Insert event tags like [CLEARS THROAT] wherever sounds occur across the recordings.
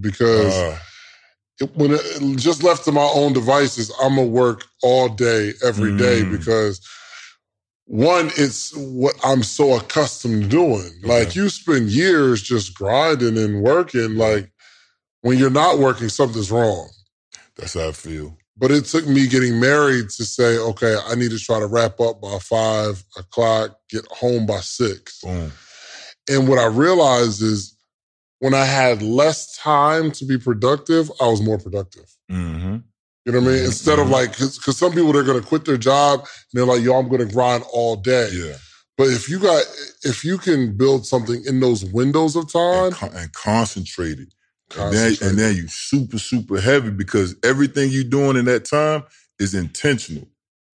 because Uh, it, when it, just left to my own devices, I'm gonna work all day, every day Mm. because one, it's what I'm so accustomed to doing. Like you spend years just grinding and working. Like when you're not working, something's wrong. that's how I feel. But it took me getting married to say, okay, I need to try to wrap up by five o'clock, get home by six. Boom. And what I realized is when I had less time to be productive, I was more productive. Mm-hmm. You know what I mean? Mhm, Instead of mhm. like, because some people they're going to quit their job and they're like, "Yo, I'm going to grind all day." Yeah. But if you got, if you can build something in those windows of time, And, con- and concentrated. And then, concentrate. and then you super, super heavy because everything you're doing in that time is intentional.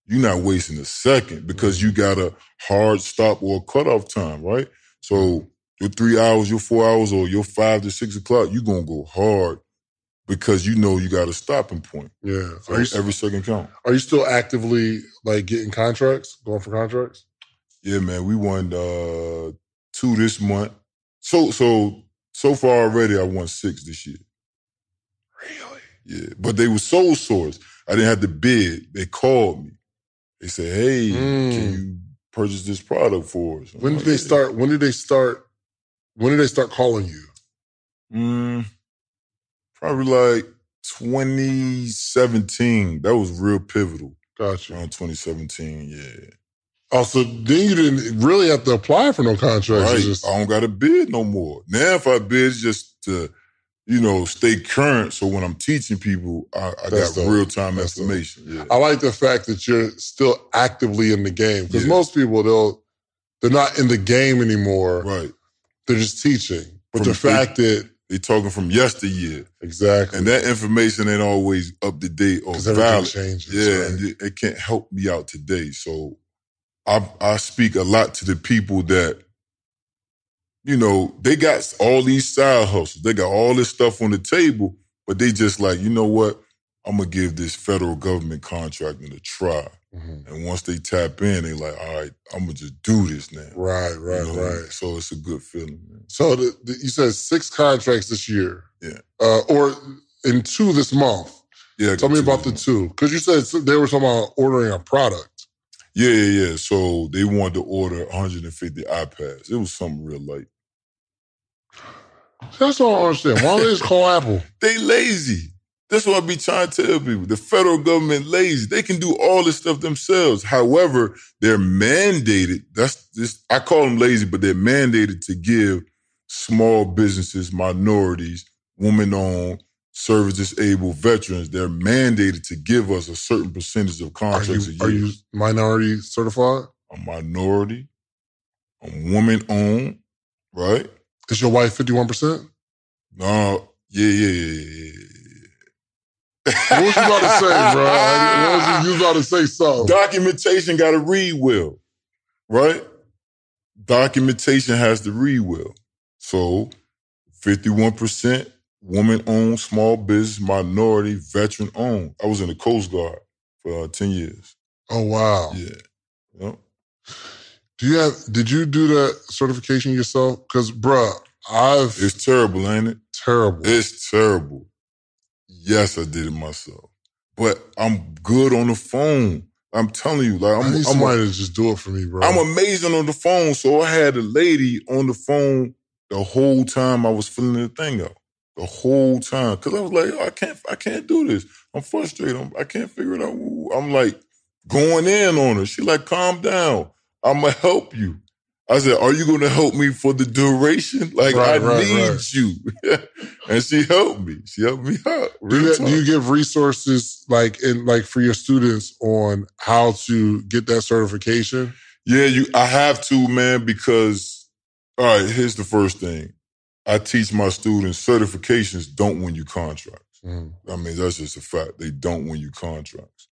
You're not wasting a second because you got a hard stop or a cutoff time, right? So your three hours, your four hours, or your five to six o'clock, you're gonna go hard because you know you got a stopping point. yeah. So you, every second count. are you still actively like getting contracts, going for contracts? Yeah, man, we won uh two this month. So so so far already, I won six this year. Really? Yeah, but they were sole source. I didn't have to bid. They called me. They said, "Hey, Mm. can you purchase this product for us?" I'm When did like, they start? When did they start? When did they start calling you? Mm, probably like 2017. That was real pivotal. Gotcha. Around 2017, yeah. Also, then you didn't really have to apply for no contracts. You Right. just- I don't got to bid no more. Now, if I bid, just to, you know, stay current. So when I'm teaching people, I, I got real time estimation. Yeah. I like the fact that you're still actively in the game because Yeah. most people they'll they're not in the game anymore. Right. They're just teaching. But the fact that they're talking from yesteryear. exactly And that information ain't always up to date or valid. changes. Yeah, right? and it, it can't help me out today. So I I speak a lot to the people that, you know, they got all these side hustles. They got all this stuff on the table, but they just like, you know what? I'm gonna give this federal government contracting a try. Mhm. And once they tap in, they like, all right, I'm gonna just do this now. Right, right, You know? right. So it's a good feeling, man. So the, the, you said six contracts this year. Yeah. Uh, or in two this month. Yeah. Tell me about the them. two. Because you said they were talking about ordering a product. Yeah, yeah, yeah. So they wanted to order 150 iPads. It was something real light. That's what I don't understand. Why don't they just call Apple? They lazy. That's what I be trying to tell people. The federal government lazy. They can do all this stuff themselves. However, they're mandated. That's just I call them lazy, but they're mandated to give small businesses, minorities, women-owned, service disabled veterans. They're mandated to give us a certain percentage of Are contracts you, a are you minority certified? a minority, a woman-owned, right? Is your wife 51%? No, yeah, yeah, yeah, yeah, yeah. What was you about to say, [LAUGHS] bro? What was you, you was about to say something. Documentation got to read well, right? Documentation has to read well. So, fifty-one percent woman-owned, small business, minority, veteran-owned. I was in the Coast Guard for uh, ten years. Oh, wow. Yeah, Yep. Do you have, did you do that certification yourself? Because, bruh, I've, it's terrible, ain't it? terrible. It's terrible. Yes, I did it myself, but I'm good on the phone. I'm telling you, like I I'm, need I'm somebody to just do it for me, bro. I'm amazing on the phone. So I had a lady on the phone the whole time I was filling the thing out. The whole time. Cause I was like, I can't I can't do this. I'm frustrated. I'm, I can't figure it out. I'm like going in on her. She like, calm down. I'ma help you. I said, Are you gonna help me for the duration? Like Right, I right, need right. you. [LAUGHS] and she helped me. She helped me out. do you, do you give resources like in like for your students on how to get that certification? Yeah, you. I have to, man, because all right. Here's the first thing. I teach my students certifications don't win you contracts. Mm. I mean, that's just a fact. They don't win you contracts.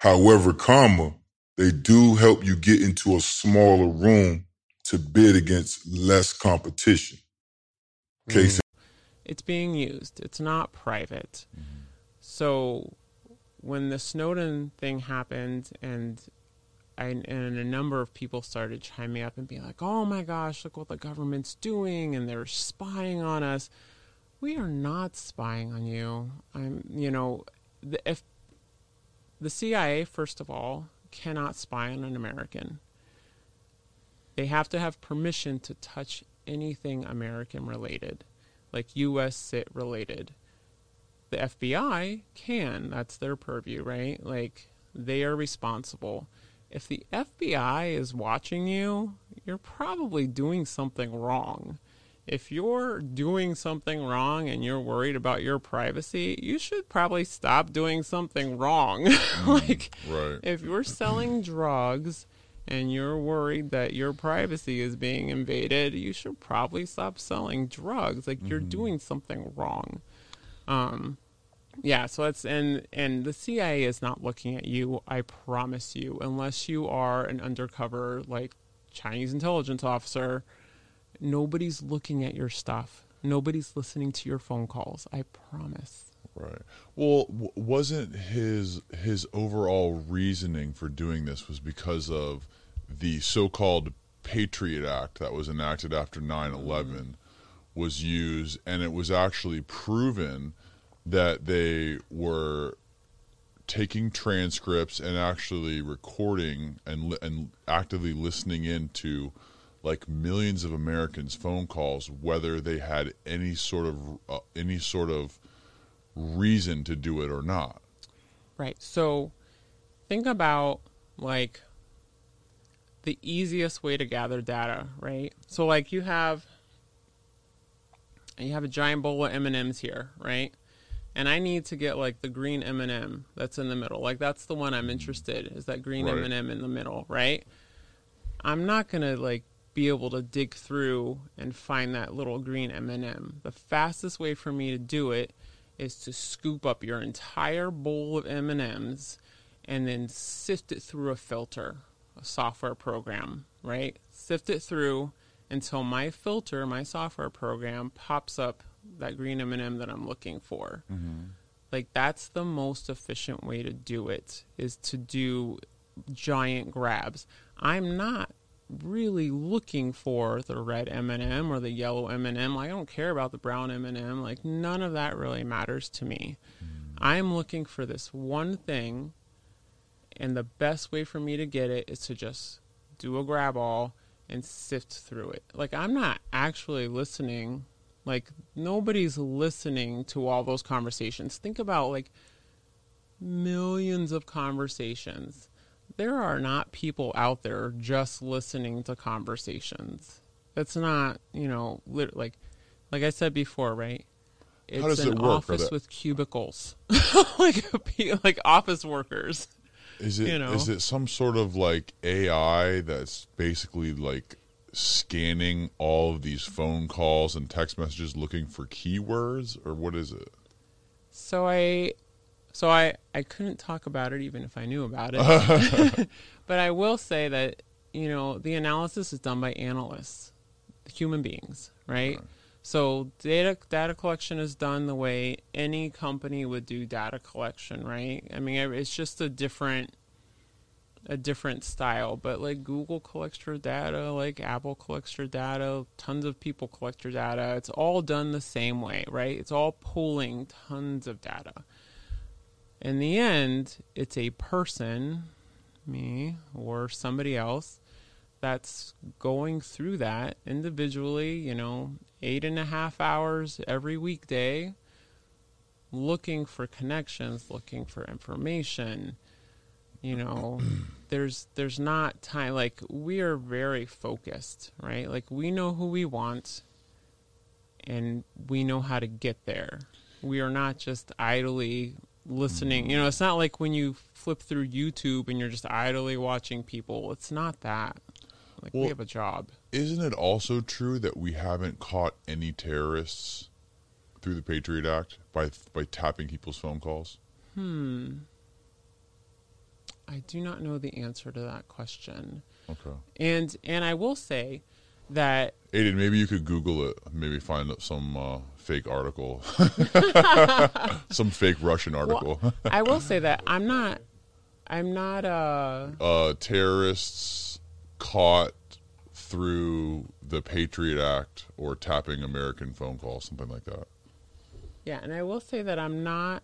However, comma, they do help you get into a smaller room to bid against less competition. Case mm-hmm. it's being used. It's not private. Mm-hmm. So when the Snowden thing happened and I, and a number of people started chiming up and being like, "Oh my gosh, look what the government's doing and they're spying on us." we are not spying on you. I'm, you know, the, if the CIA, first of all, cannot spy on an American. They have to have permission to touch anything American related, like U.S. sit related. The FBI can. That's their purview, right? Like they are responsible. If the FBI is watching you, you're probably doing something wrong. If you're doing something wrong and you're worried about your privacy, you should probably stop doing something wrong. [LAUGHS] like, Right. if you're selling [CLEARS THROAT] drugs and you're worried that your privacy is being invaded, you should probably stop selling drugs. Like you're doing something wrong. Um yeah, so it's and and the CIA is not looking at you, I promise you, unless you are an undercover like Chinese intelligence officer. Nobody's looking at your stuff. Nobody's listening to your phone calls. I promise. Right. Well, w- wasn't his his overall reasoning for doing this was because of the so-called Patriot Act that was enacted after 9/11 mm-hmm. was used and it was actually proven that they were taking transcripts and actually recording and li- and actively listening into like millions of Americans' phone calls, whether they had any sort of uh, any sort of reason to do it or not. Right. So think about like the easiest way to gather data, right? So like you have you have a giant bowl of M&Ms here, right? And I need to get like the green M&M that's in the middle. Like that's the one I'm interested is that green Right. M&M in the middle, right? I'm not going to like be able to dig through and find that little green M&M. The fastest way for me to do it is to scoop up your entire bowl of M&Ms and then sift it through a filter, a software program, right? Sift it through until my filter, my software program pops up that green M&M that I'm looking for. Like that's the most efficient way to do it is to do giant grabs. I'm not really looking for the red M&M or the yellow M&M. Like, I don't care about the brown M&M. Like none of that really matters to me. I'm looking for this one thing and the best way for me to get it is to just do a grab all and sift through it. Like I'm not actually listening. Like nobody's listening to all those conversations. Think about like millions of conversations. There are not people out there just listening to conversations. That's not, you know, lit- like like I said before, right? It's does an it work? Office with cubicles, [LAUGHS] like [LAUGHS] like office workers. Is it You know. is it some sort of like AI that's basically like scanning all of these phone calls and text messages looking for keywords or what is it? So I, so I, I couldn't talk about it even if I knew about it. [LAUGHS] but I will say that you know the analysis is done by analysts, human beings, right? So data data collection is done the way any company would do data collection, right? I mean, it's just a different a different style, but like Google collects your data, like Apple collects your data, tons of people collect your data. It's all done the same way, right? It's all pulling tons of data. In the end, it's a person, me, or somebody else that's going through that individually, you know, eight and a half hours every weekday, looking for connections, looking for information. You know, [CLEARS THROAT] there's there's not time like we are very focused, right? Like we know who we want and we know how to get there. We are not just idly listening. You know, it's not like when you flip through YouTube and you're just idly watching people. It's not that. Like we have a job. Isn't it also true that we haven't caught any terrorists through the Patriot Act by by tapping people's phone calls? Hmm. I do not know the answer to that question. Okay. And and I will say that Aiden, maybe you could Google it. Maybe find some uh, fake article, [LAUGHS] some fake Russian article. I will [LAUGHS] say that I'm not I'm not uh uh, terrorists caught through the Patriot Act or tapping American phone calls, something like that. Yeah, and I will say that I'm not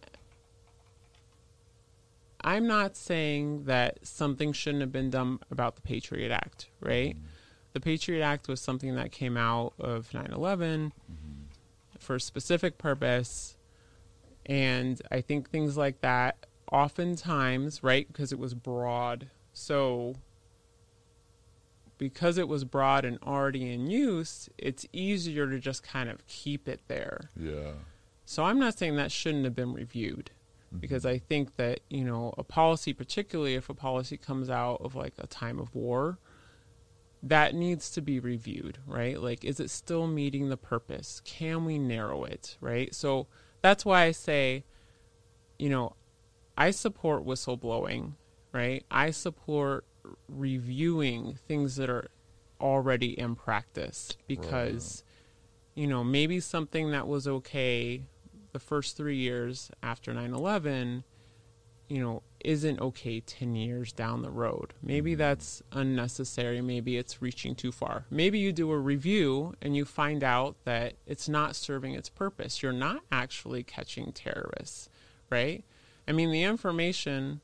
I'm not saying that something shouldn't have been done about the Patriot Act, right? Mm-hmm. The Patriot Act was something that came out of 9 11 mm-hmm. for a specific purpose. And I think things like that, oftentimes, right, because it was broad. So, because it was broad and already in use, it's easier to just kind of keep it there. Yeah. So, I'm not saying that shouldn't have been reviewed mm-hmm. because I think that, you know, a policy, particularly if a policy comes out of like a time of war, that needs to be reviewed, right? Like, is it still meeting the purpose? Can we narrow it, right? So that's why I say, you know, I support whistleblowing, right? I support reviewing things that are already in practice because, right. you know, maybe something that was okay the first three years after 9 11, you know, isn't okay 10 years down the road. Maybe mm-hmm. that's unnecessary. Maybe it's reaching too far. Maybe you do a review and you find out that it's not serving its purpose. You're not actually catching terrorists, right? I mean, the information,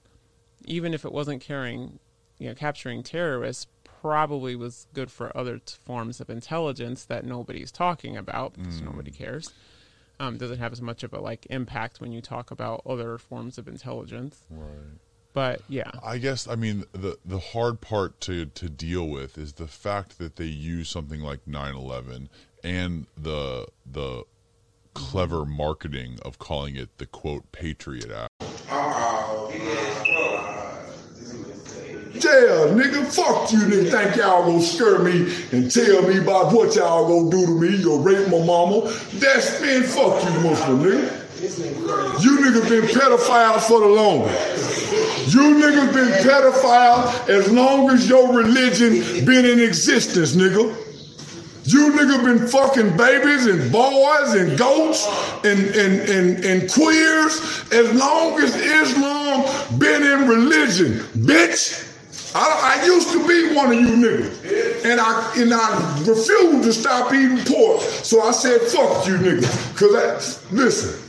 even if it wasn't carrying, you know, capturing terrorists, probably was good for other t- forms of intelligence that nobody's talking about because mm. nobody cares um, doesn't have as much of a like impact when you talk about other forms of intelligence. Right. But yeah, I guess I mean the the hard part to to deal with is the fact that they use something like 9/11 and the the clever marketing of calling it the quote Patriot Act. Yeah, nigga, fuck you nigga think y'all gonna scare me and tell me about what y'all gonna do to me. You'll rape my mama. That's man, fuck you, Muslim nigga. You niggas been pedophiles for the longest. You niggas been pedophiles as long as your religion been in existence, nigga. You niggas been fucking babies and boys and goats and, and, and, and queers as long as Islam been in religion, bitch. I, I, used to be one of you niggas. And I and I refused to stop eating pork. So I said, fuck you niggas. Cause I, listen,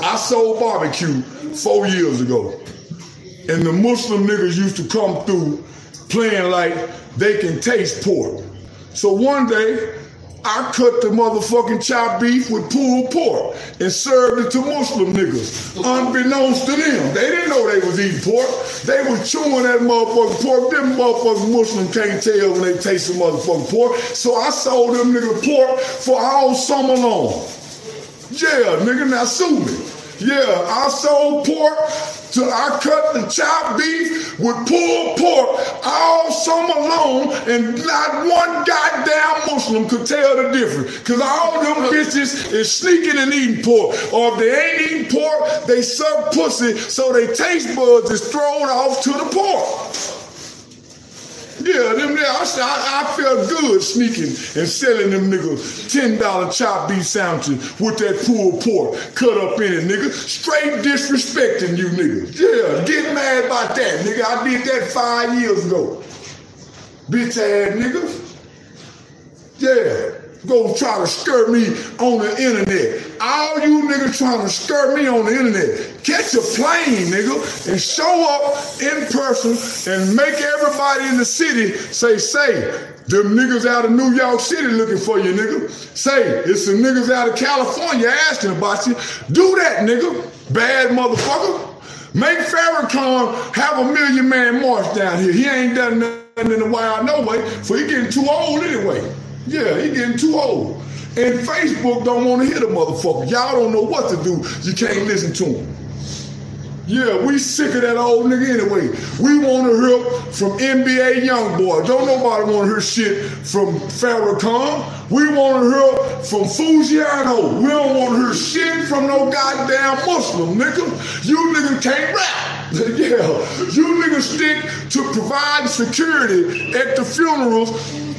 I sold barbecue four years ago. And the Muslim niggas used to come through playing like they can taste pork. So one day, I cut the motherfucking chopped beef with pulled pork and served it to Muslim niggas, unbeknownst to them. They didn't know they was eating pork. They was chewing that motherfucking pork. Them motherfucking Muslim can't tell when they taste the motherfucking pork. So I sold them niggas pork for all summer long. Yeah, nigga, now sue me. Yeah, I sold pork till I cut the chopped beef with pulled pork all summer long, and not one goddamn Muslim could tell the difference. Cause all them bitches is sneaking and eating pork. Or if they ain't eating pork, they suck pussy, so they taste buds is thrown off to the pork. Yeah, them there, I, I, I felt good sneaking and selling them niggas $10 chop beef sandwiches with that pulled pork cut up in it, nigga. Straight disrespecting you niggas. Yeah, get mad about that, nigga. I did that five years ago. Bitch ass nigga. Yeah go try to scare me on the internet. All you niggas trying to scare me on the internet. Catch a plane, nigga, and show up in person and make everybody in the city say, say, them niggas out of New York City looking for you, nigga. Say, it's some niggas out of California asking about you. Do that, nigga. Bad motherfucker. Make Farrakhan have a million man march down here. He ain't done nothing in a while, no way, for he getting too old anyway. Yeah, he getting too old. And Facebook don't want to hear the motherfucker. Y'all don't know what to do. You can't listen to him. Yeah, we sick of that old nigga anyway. We want to hear from NBA young boy. Don't nobody want to hear shit from Farrakhan. We want to hear from Fujiano. We don't want to hear shit from no goddamn Muslim nigga. You niggas can't rap. [LAUGHS] yeah, you niggas stick to providing security at the funerals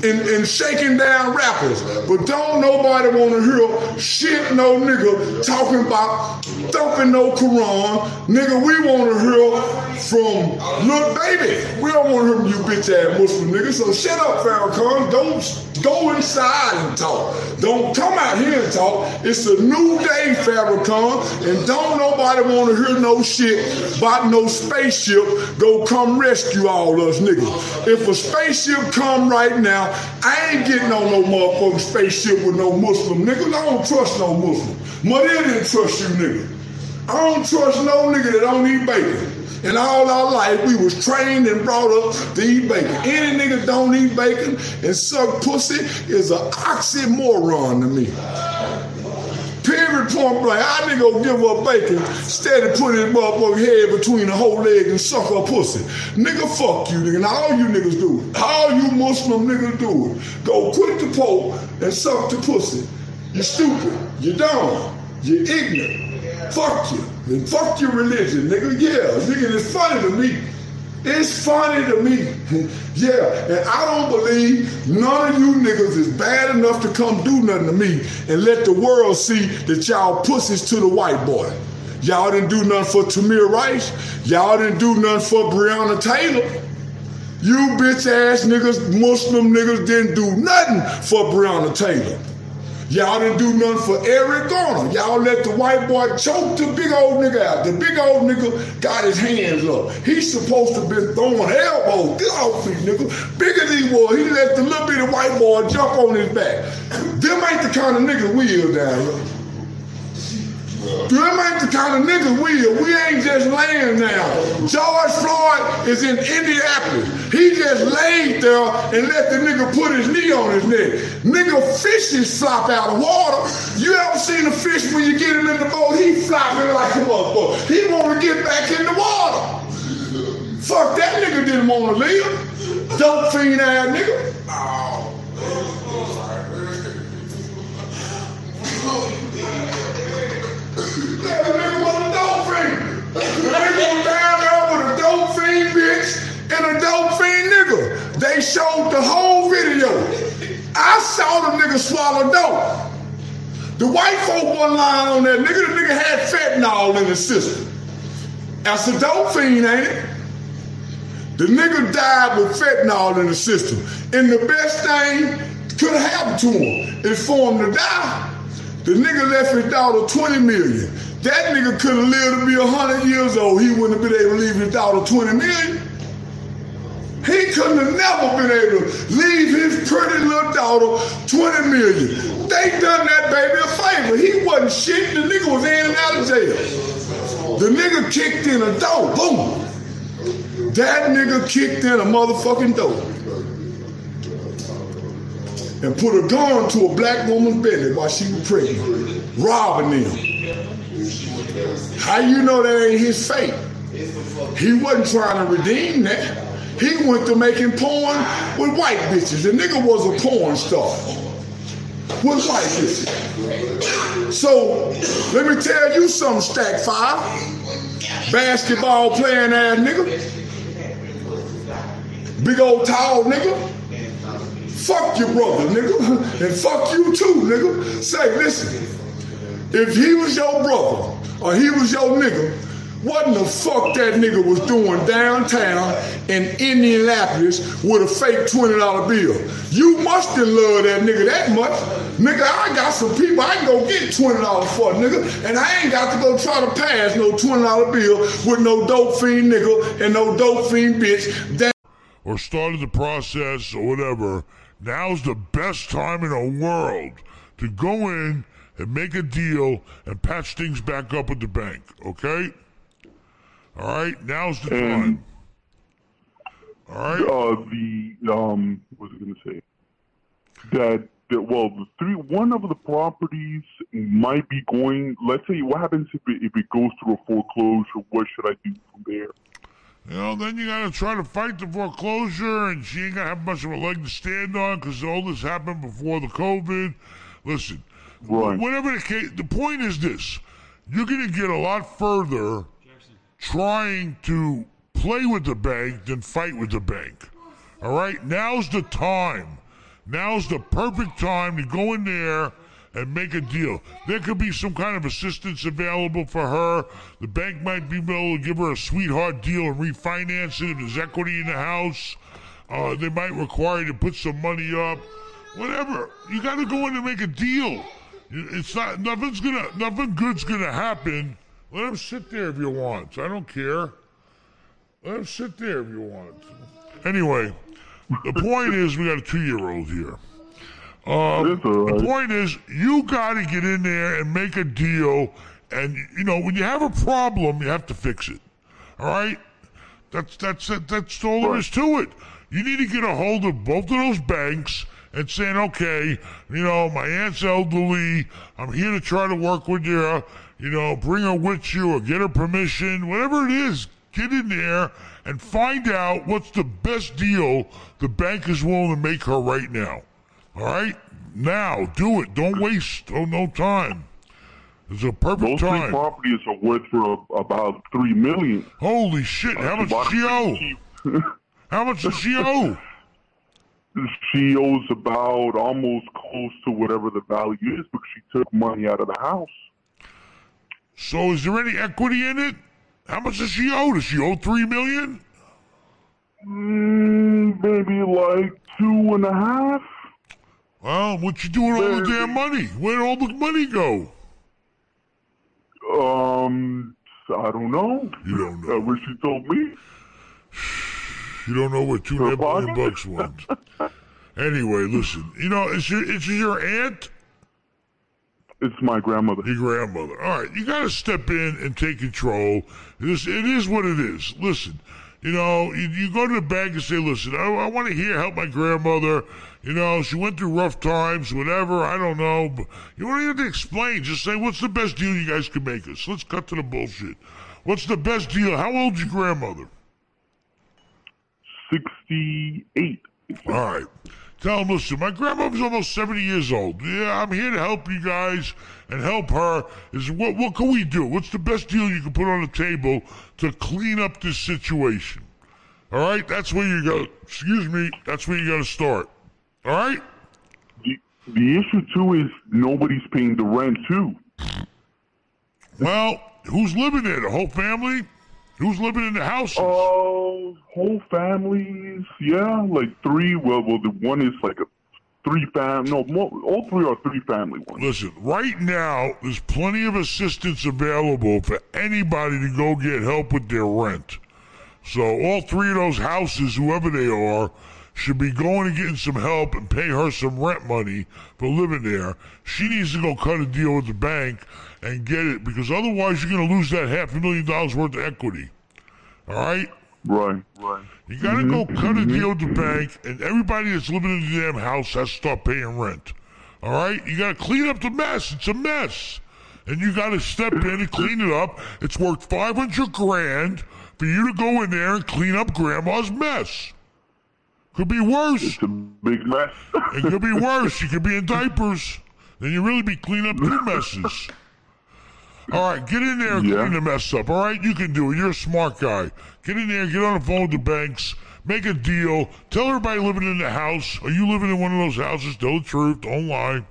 and, and shaking down rappers. But don't nobody want to hear shit no nigga talking about thumping no Quran. Nigga, we want to hear from Lil Baby. We don't want to hear from you bitch ass Muslim nigga. So shut up, Farrakhan. Don't go inside and talk. Don't come out here and talk. It's a new day, Farrakhan. And don't nobody want to hear no shit about no spaceship go come rescue all us niggas. If a spaceship come right now, I ain't getting on no motherfucking spaceship with no Muslim niggas. I don't trust no Muslim. Mother didn't trust you nigga. I don't trust no nigga that don't eat bacon. And all our life, we was trained and brought up to eat bacon. Any nigga don't eat bacon and suck pussy is an oxymoron to me. Period point blank. I nigga go give up bacon, instead of putting his motherfucking head between the whole leg and suck her pussy. Nigga, fuck you, nigga. Now all you niggas do it. All you Muslim niggas do it. Go quit the pope and suck the pussy. You stupid. You dumb. You ignorant. Fuck you. And fuck your religion, nigga. Yeah, nigga, it's funny to me. It's funny to me. [LAUGHS] yeah, and I don't believe none of you niggas is bad enough to come do nothing to me and let the world see that y'all pussies to the white boy. Y'all didn't do nothing for Tamir Rice. Y'all didn't do nothing for Breonna Taylor. You bitch ass niggas, Muslim niggas didn't do nothing for Breonna Taylor. Y'all didn't do nothing for Eric Garner. Y'all let the white boy choke the big old nigga out. The big old nigga got his hands up. He's supposed to been throwing elbows. Get off me, nigga. Bigger than he was. He let the little bitty white boy jump on his back. Them ain't the kind of niggas we is down here. Them ain't the kind of niggas we are. We ain't just laying now. George Floyd is in Indianapolis. He just laid there and let the nigga put his knee on his neck. Nigga, fishes flop out of water. You ever seen a fish when you get him in the boat? He flopping like a motherfucker. He want to get back in the water. Fuck that nigga didn't want to live. Dope fiend ass nigga. Yeah, They showed the whole video. I saw the nigga swallow dope. The white folk wasn't lying on that nigga. The nigga had fentanyl in his system. That's a dope fiend, ain't it? The nigga died with fentanyl in the system. And the best thing could have happened to him is for him to die. The nigga left his daughter 20 million. That nigga could have lived to be 100 years old. He wouldn't have been able to leave his daughter 20 million. He couldn't have never been able to leave his pretty little daughter 20 million. They done that baby a favor. He wasn't shit. The nigga was in and out of jail. The nigga kicked in a door. Boom. That nigga kicked in a motherfucking door and put a gun to a black woman's belly while she was pregnant, robbing them. How you know that ain't his fate? He wasn't trying to redeem that. He went to making porn with white bitches. The nigga was a porn star with white bitches. So let me tell you something, Stack Five. Basketball playing ass nigga. Big old tall nigga. Fuck your brother, nigga. [LAUGHS] And fuck you too, nigga. Say, listen, if he was your brother or he was your nigga, what in the fuck that nigga was doing downtown in Indianapolis with a fake $20 bill? You must have loved that nigga that much. Nigga, I got some people I can go get $20 for, nigga, and I ain't got to go try to pass no $20 bill with no dope fiend nigga and no dope fiend bitch. That or started the process or whatever, now's the best time in the world to go in and make a deal and patch things back up with the bank, okay? All right, now's the time. All right. uh, the um, what was I going to say? That, that well, the three one of the properties might be going. Let's say, what happens if it if it goes through a foreclosure? What should I do from there? You know, then you gotta try to fight the foreclosure, and she ain't gonna have much of a leg to stand on because all this happened before the COVID. Listen, Right. whatever the case, the point is this: you're gonna get a lot further trying to play with the bank than fight with the bank. All right, now's the time Now's the perfect time to go in there and make a deal. There could be some kind of assistance available for her. The bank might be able to give her a sweetheart deal and refinance it if there's equity in the house. Uh, they might require you to put some money up. Whatever. You got to go in and make a deal. It's not nothing's gonna nothing good's gonna happen. Let him sit there if you want. I don't care. Let him sit there if you want. Anyway, the point is we got a two year old here. Um, all The point is you got to get in there and make a deal. And you know when you have a problem, you have to fix it. All right. That's that's that's all there is to it. You need to get a hold of both of those banks and saying, okay, you know, my aunt's elderly. I'm here to try to work with you. You know, bring her with you or get her permission, whatever it is. Get in there and find out what's the best deal the bank is willing to make her right now. All right, now do it. Don't waste oh, no time. It's a perfect Those three time. properties are worth for a, about three million. Holy shit! Uh, How much does she owe? How much does she owe? She owes about almost close to whatever the value is because she took money out of the house. So is there any equity in it? How much does she owe? Does she owe three million? Mm, maybe like two and a half. Well, what you doing with all the damn money? Where'd all the money go? Um, I don't know. You don't know. I wish you told me. You don't know what two and a half million bucks went. [LAUGHS] Anyway, listen. You know, is your is she your aunt It's my grandmother. your grandmother? All right, you got to step in and take control. This it is what it is. Listen, you know, you, you go to the bank and say, listen, I, I want to hear help my grandmother. You know, she went through rough times, whatever. I don't know. But you don't even have to explain. Just say, what's the best deal you guys can make us? Let's cut to the bullshit. What's the best deal? How old's your grandmother? Sixty-eight. All right. Tell him, listen, my grandmother's almost 70 years old. Yeah, I'm here to help you guys and help her. Is what what can we do? What's the best deal you can put on the table to clean up this situation? All right, that's where you go. Excuse me, that's where you got to start. All right? The, the issue too is nobody's paying the rent too. Well, who's living there? The whole family? Who's living in the houses? Oh, whole families. Yeah, like three. Well, well, the one is like a three fam. No, more, all three are three family ones. Listen, right now, there's plenty of assistance available for anybody to go get help with their rent. So, all three of those houses, whoever they are, should be going and getting some help and pay her some rent money for living there. She needs to go cut a deal with the bank and get it because otherwise, you're going to lose that half a million dollars worth of equity. All right? Right, right. You gotta go mm-hmm. cut a mm-hmm. deal with the bank, and everybody that's living in the damn house has to start paying rent. All right? You gotta clean up the mess. It's a mess. And you gotta step in and clean it up. It's worth 500 grand for you to go in there and clean up grandma's mess. Could be worse. It's a big mess. It could be worse. You could be in diapers. Then you really be cleaning up two messes. All right, get in there and Yeah. clean the mess up. All right, you can do it. You're a smart guy. Get in there, get on the phone with the banks, make a deal. Tell everybody living in the house. Are you living in one of those houses? Tell the truth. Don't lie.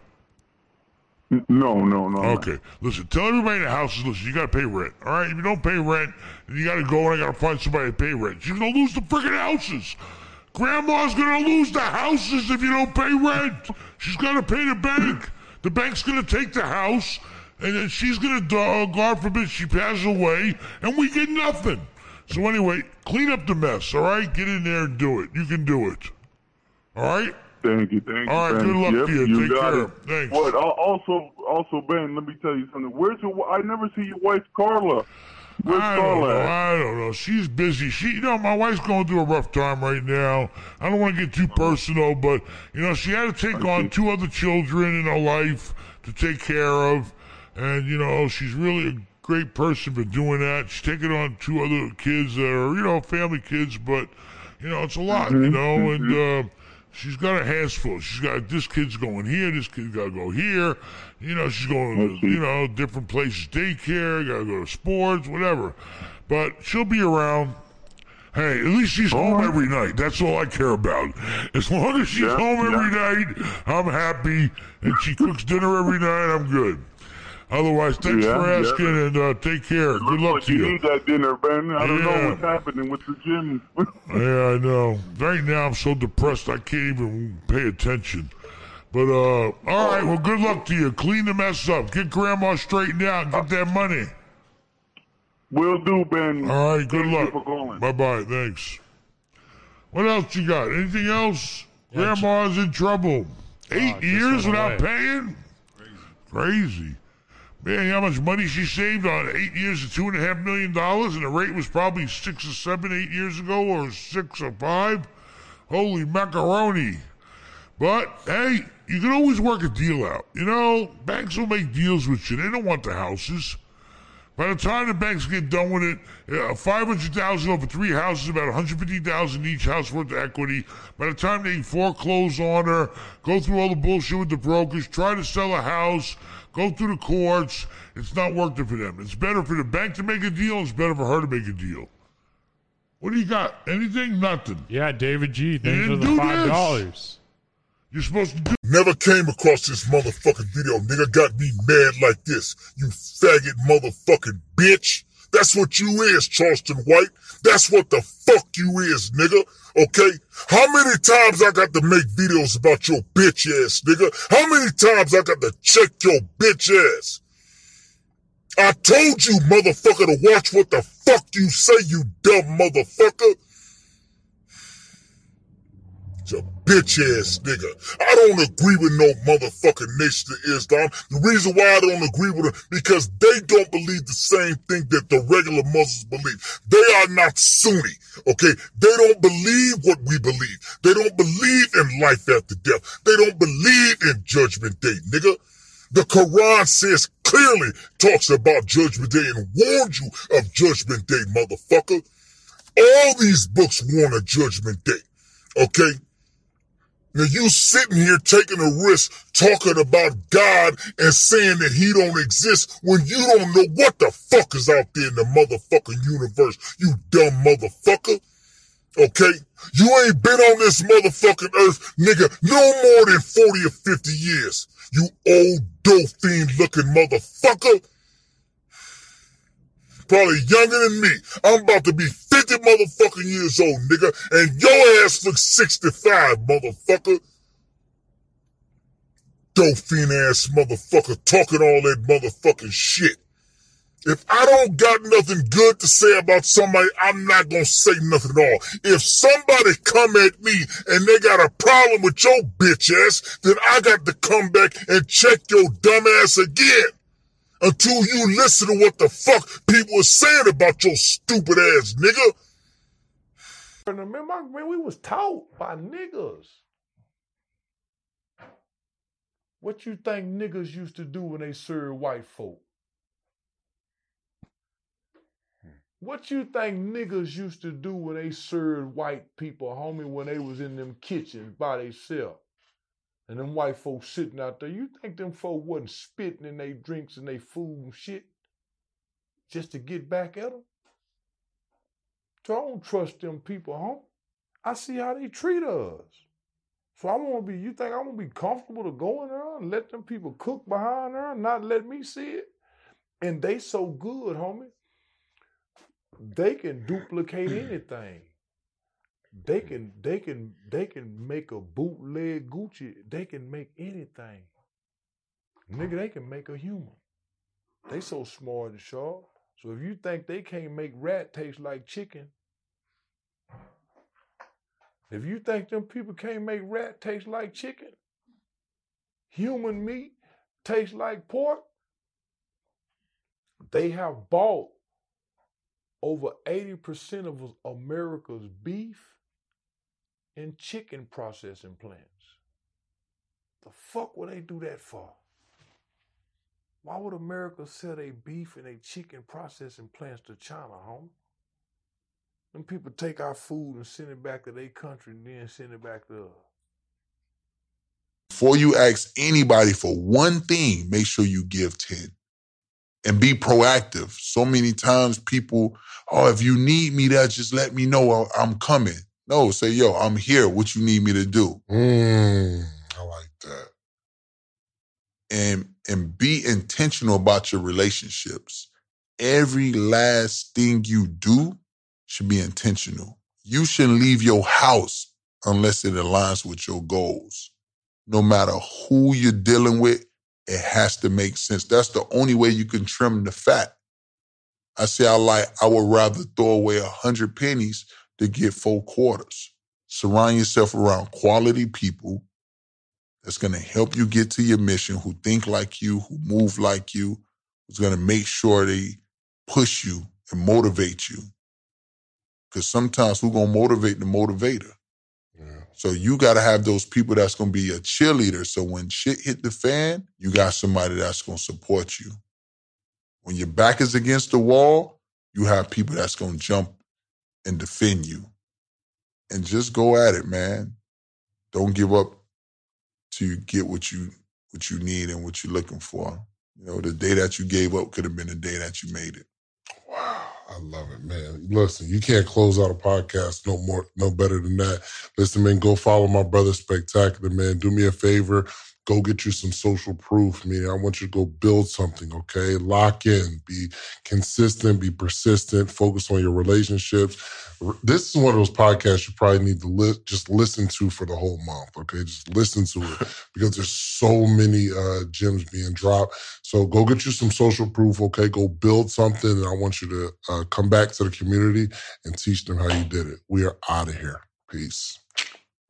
no, no, no. Okay, listen. Tell everybody in the house. Listen, you got to pay rent. All right, if you don't pay rent, then you got to go and I got to find somebody to pay rent. You're gonna lose the freaking houses. Grandma's gonna lose the houses if you don't pay rent. She's gonna pay the bank. The bank's gonna take the house, and then she's gonna, uh, God forbid, she passes away, and we get nothing. So anyway, clean up the mess. All right, get in there and do it. You can do it. All right. Thank you, thank you. All right, good luck yep, to you. Take got care. it. Thanks. What? Also, also, Ben, let me tell you something. Where's your? I never see your wife, Carla. I don't know. I don't know. She's busy. She, you know, my wife's going through a rough time right now. I don't want to get too personal, but you know, she had to take on two other children in her life to take care of, and you know, she's really a great person for doing that. She's taking on two other kids that are, you know, family kids, but you know, it's a lot, you know, and. uh She's got a hands full. She's got this kid's going here, this kid's got to go here. You know, she's going to, you know, different places, daycare, got to go to sports, whatever. But she'll be around. Hey, at least she's home every night. That's all I care about. As long as she's Yeah, home every yeah. night, I'm happy, and she cooks dinner every night. I'm good. Otherwise, thanks Yeah, for yeah. asking, and uh, take care. Good Looks luck like to you you. need that dinner, man. I don't Yeah. know what's happening with the gym. [LAUGHS] Yeah, I know. Right now, I'm so depressed I can't even pay attention. But uh, all right. Well, good luck to you. Clean the mess up. Get grandma straightened out. and Get that money. Will do, Ben. All right. Good Thank luck. Bye bye. Thanks. What else you got? Anything else? Grandma's in trouble. Eight just years without away. paying? Crazy. Man, how much money she saved on eight years of two and a half million dollars, and the rate was probably six or seven, eight years ago, or six or five? Holy macaroni. But hey, you can always work a deal out. You know, banks will make deals with you. They don't want the houses. By the time the banks get done with it, uh, five hundred thousand over three houses, about one hundred fifty thousand each house worth of equity. By the time they foreclose on her, go through all the bullshit with the brokers, try to sell a house, go through the courts, it's not working for them. It's better for the bank to make a deal. It's better for her to make a deal. What do you got? Anything? Nothing. Yeah, David G. Thanks for the five dollars. You're supposed to do. Never came across this motherfucking video. Nigga got me mad like this. You faggot motherfucking bitch. That's what you is, Charleston White. That's what the fuck you is, nigga. Okay? How many times I got to make videos about your bitch ass, nigga? How many times I got to check your bitch ass? I told you, motherfucker, to watch what the fuck you say, you dumb motherfucker. It's a bitch ass nigga. I don't agree with no motherfucking Nation of Islam. The reason why I don't agree with them because they don't believe the same thing that the regular Muslims believe. They are not Sunni. Okay, they don't believe what we believe. They don't believe in life after death. They don't believe in Judgment Day, nigga. The Quran says clearly talks about Judgment Day and warns you of Judgment Day, motherfucker. All these books warn of Judgment Day. Okay? Now you sitting here taking a risk talking about God and saying that he don't exist when you don't know what the fuck is out there in the motherfucking universe, you dumb motherfucker. Okay? You ain't been on this motherfucking earth, nigga, no more than 40 or 50 years. You old dope fiend looking motherfucker. Probably younger than me. I'm about to be 50 motherfucking years old, nigga, and your ass looks 65, motherfucker. Fiend ass motherfucker talking all that motherfucking shit. If I don't got nothing good to say about somebody, I'm not gonna say nothing at all. If somebody come at me and they got a problem with your bitch ass, then I got to come back and check your dumb ass again. Until you listen to what the fuck people are saying about your stupid ass nigga. Man, man, we was taught by niggas. What you think niggas used to do when they served white folk? What you think niggas used to do when they served white people, homie, when they was in them kitchens by themselves? And them white folks sitting out there, you think them folk wasn't spitting in their drinks and their food and shit just to get back at them? So I don't trust them people, homie. I see how they treat us. So I want to be, you think I'm going to be comfortable to go in there and let them people cook behind there and not let me see it? And they so good, homie. They can duplicate [CLEARS THROAT] anything. They mm-hmm. can, they can, they can make a bootleg Gucci. They can make anything. Nigga, they can make a human. They so smart and sharp. So if you think they can't make rat taste like chicken, if you think them people can't make rat taste like chicken, human meat taste like pork, they have bought over 80% of America's beef and chicken processing plants. The fuck would they do that for? Why would America sell their beef and their chicken processing plants to China, homie? Them people take our food and send it back to their country and then send it back to us. Before you ask anybody for one thing, make sure you give 10. and be proactive. So many times people, oh, if you need me there, just let me know I'm coming. No, say, yo, I'm here. What you need me to do? Mm, I like that. and and be intentional about your relationships. Every last thing you do should be intentional. You shouldn't leave your house unless it aligns with your goals. No matter who you're dealing with, it has to make sense. That's the only way you can trim the fat. I say I like I would rather throw away a hundred pennies to get four quarters. Surround yourself around quality people that's going to help you get to your mission, who think like you, who move like you, who's going to make sure they push you and motivate you. Because sometimes who's going to motivate the motivator? So you got to have those people that's going to be a cheerleader. So when shit hit the fan, you got somebody that's going to support you. When your back is against the wall, you have people that's going to jump and defend you. And just go at it, man. Don't give up till you get what you what you need and what you're looking for. You know, the day that you gave up could have been the day that you made it. Wow, I love it, man. Listen, you can't close out a podcast no more, no better than that. Listen, man, go follow my brother Spectacular, man. Do me a favor. Go get you some social proof, man. I want you to go build something, okay? Lock in, be consistent, be persistent, focus on your relationships. This is one of those podcasts you probably need to li- just listen to for the whole month, okay? Just listen to it [LAUGHS] because there's so many uh, gems being dropped. So go get you some social proof, okay? Go build something, and I want you to uh, come back to the community and teach them how you did it. We are out of here. Peace.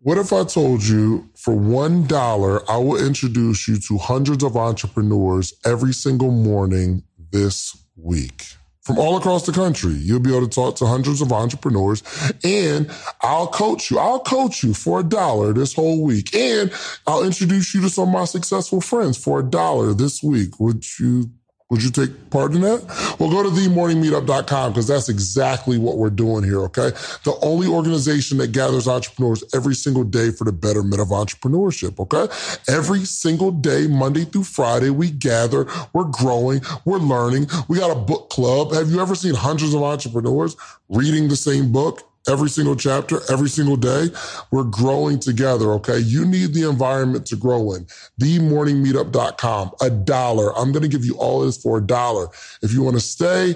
What if I told you for $1, I will introduce you to hundreds of entrepreneurs every single morning this week? From all across the country, you'll be able to talk to hundreds of entrepreneurs and I'll coach you. I'll coach you for a dollar this whole week. And I'll introduce you to some of my successful friends for a dollar this week. Would you would you take part in that? Well, go to themorningmeetup.com because that's exactly what we're doing here, okay? The only organization that gathers entrepreneurs every single day for the betterment of entrepreneurship, okay? Every single day, Monday through Friday, we gather, we're growing, we're learning. We got a book club. Have you ever seen hundreds of entrepreneurs reading the same book? Every single chapter, every single day, we're growing together. Okay. You need the environment to grow in. TheMorningMeetup.com, a dollar. I'm going to give you all this for a dollar. If you want to stay,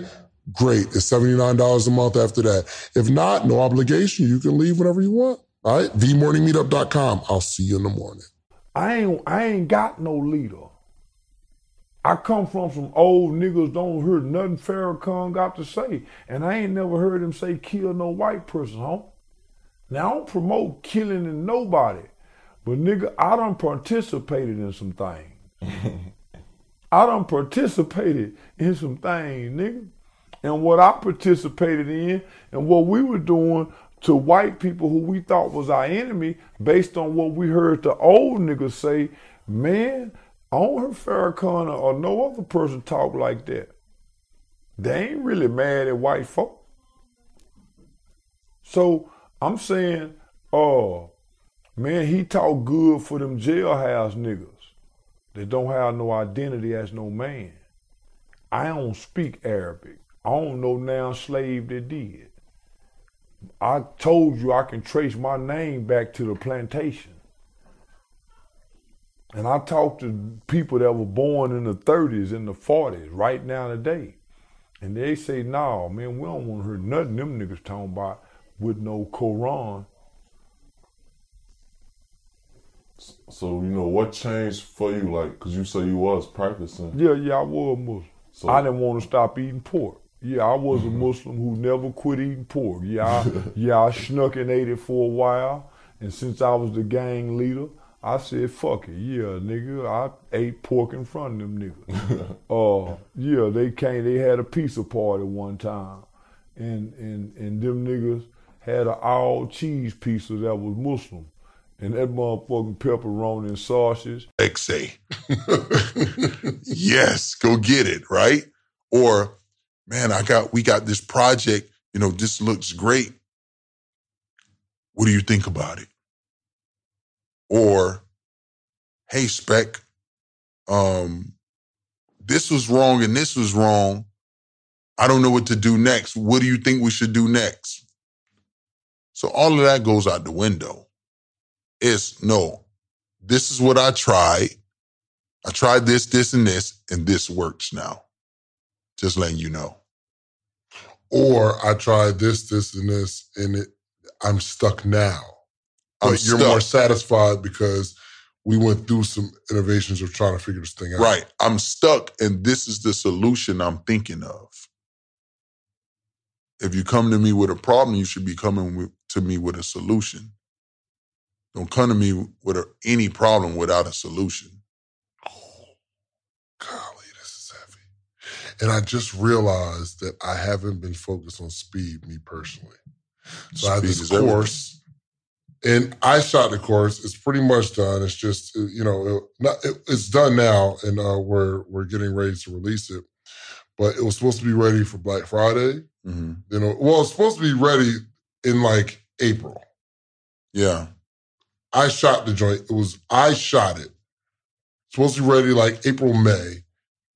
great. It's $79 a month after that. If not, no obligation. You can leave whenever you want. All right. TheMorningMeetup.com. I'll see you in the morning. I ain't I ain't got no leader. I come from some old niggas don't hear nothing Farrakhan got to say. And I ain't never heard him say kill no white person, huh? Now I don't promote killing in nobody. But nigga, I done participated in some things. [LAUGHS] I done participated in some things, nigga. And what I participated in and what we were doing to white people who we thought was our enemy based on what we heard the old niggas say, man, I don't hear Farrakhan or, no other person talk like that. They ain't really mad at white folk. So I'm saying, oh, man, he talk good for them jailhouse niggas that don't have no identity as no man. I don't speak Arabic. I don't know now slave that did. I told you I can trace my name back to the plantation. And I talked to people that were born in the 30s and the 40s, right now today. And they say, no, man, we don't want to hear nothing them niggas talking about with no Quran. So you know what changed for you, like, because you say you was practicing. Yeah, yeah, I was Muslim. So I didn't want to stop eating pork. Yeah, I was a mm-hmm. Muslim who never quit eating pork. Yeah, I, [LAUGHS] yeah, I snuck and ate it for a while. And since I was the gang leader, I said, fuck it. Yeah, nigga, I ate pork in front of them niggas. uh, [LAUGHS] yeah, they came, they had a pizza party one time. And, and, and them niggas had an all cheese pizza that was Muslim. And that motherfucking pepperoni and sausage. XA. [LAUGHS] yes, go get it, right? Or, man, I got we got this project, you know, this looks great. What do you think about it? Or, hey, Spec, um, this was wrong and this was wrong. I don't know what to do next. What do you think we should do next? So all of that goes out the window. It's no, this is what I tried. I tried this, this, and this, and this works now. Just letting you know. Or I tried this, this, and this, and it, I'm stuck now. I'm you're more satisfied because we went through some innovations of trying to figure this thing out. Right. I'm stuck, and this is the solution I'm thinking of. If you come to me with a problem, you should be coming with, to me with a solution. Don't come to me with a, any problem without a solution. Oh, golly, this is heavy. And I just realized that I haven't been focused on speed, me personally. So I have Speed this course, and I shot the course. It's pretty much done. It's just uh, you know, it, it, it's done now, and uh, we're we're getting ready to release it. But it was supposed to be ready for Black Friday. Mhm. You know, well, it's supposed to be ready in like April. Yeah. I shot the joint. It was I shot it. Supposed to be ready like April, May.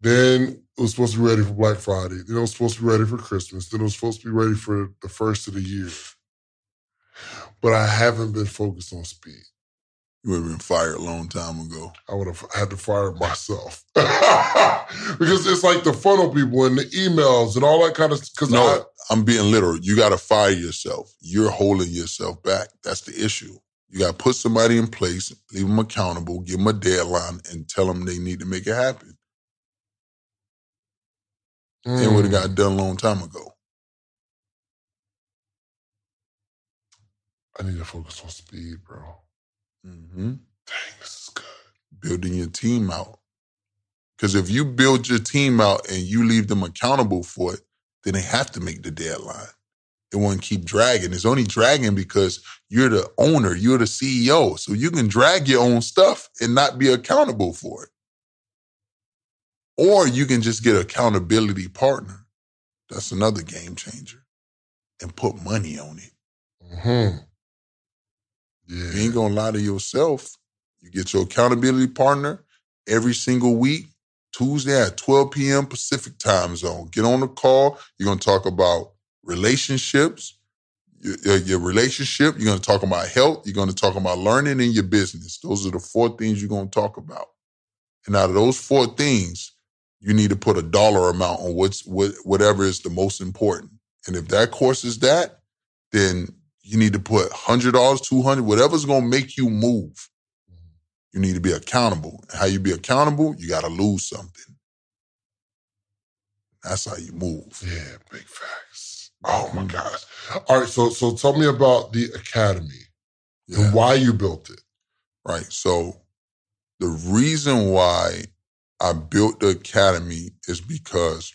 Then it was supposed to be ready for Black Friday. Then it was supposed to be ready for Christmas. Then it was supposed to be ready for the first of the year. But I haven't been focused on speed. You would have been fired a long time ago. I would have had to fire myself [LAUGHS] because it's like the funnel people and the emails and all that kind of. Because No, I'm being literal. You got to fire yourself. You're holding yourself back. That's the issue. You got to put somebody in place, leave them accountable, give them a deadline, and tell them they need to make it happen. I, It would have mm. got done a long time ago. I need to focus on speed, bro. Mm-hmm. Dang, this is good. Building your team out. Because if you build your team out and you leave them accountable for it, then they have to make the deadline. It won't keep dragging. It's only dragging because you're the owner, you're the CEO. So you can drag your own stuff and not be accountable for it. Or you can just get an accountability partner. That's another game changer. And put money on it. hmm Yeah. You ain't gonna lie to yourself. You get your accountability partner every single week, Tuesday at 12 p.m. Pacific time zone. Get on the call. You're gonna talk about relationships, your, your- relationship. You're gonna talk about health. You're gonna talk about learning in your business. Those are the four things you're gonna talk about. And out of those four things, you need to put a dollar amount on what's what, whatever is the most important. And if that course is that, then you need to put hundred dollars, two hundred, whatever's gonna make you move. Mm-hmm. You need to be accountable. How you be accountable? You got to lose something. That's how you move. Yeah, big facts. Oh my mm-hmm. gosh. All right, so so tell me about the academy Yeah. and why you built it. Right. So the reason why I built the academy is because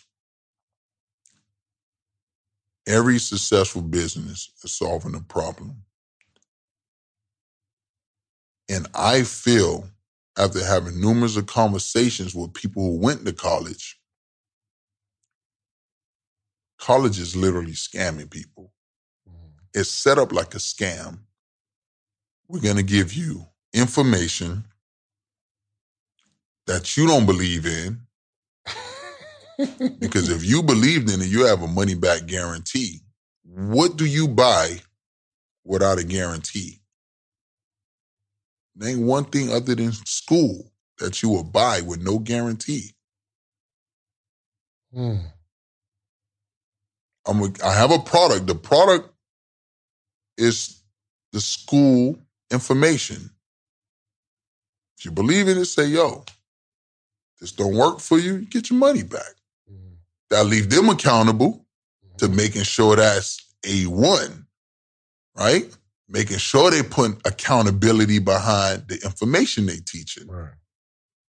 every successful business is solving a problem. And I feel after having numerous of conversations with people who went to college, college is literally scamming people. Mm-hmm. It's set up like a scam. We're going to give you information that you don't believe in. Because if you believed in it, you have a money back guarantee. What do you buy without a guarantee? Name one thing other than school that you will buy with no guarantee. Hmm. I'm a, I have a product. The product is the school information. If you believe in it, say, yo, this don't work for you, you get your money back. That leave them accountable to mm-hmm. making sure that's A1, right? Making sure they put accountability behind the information they teaching. Right.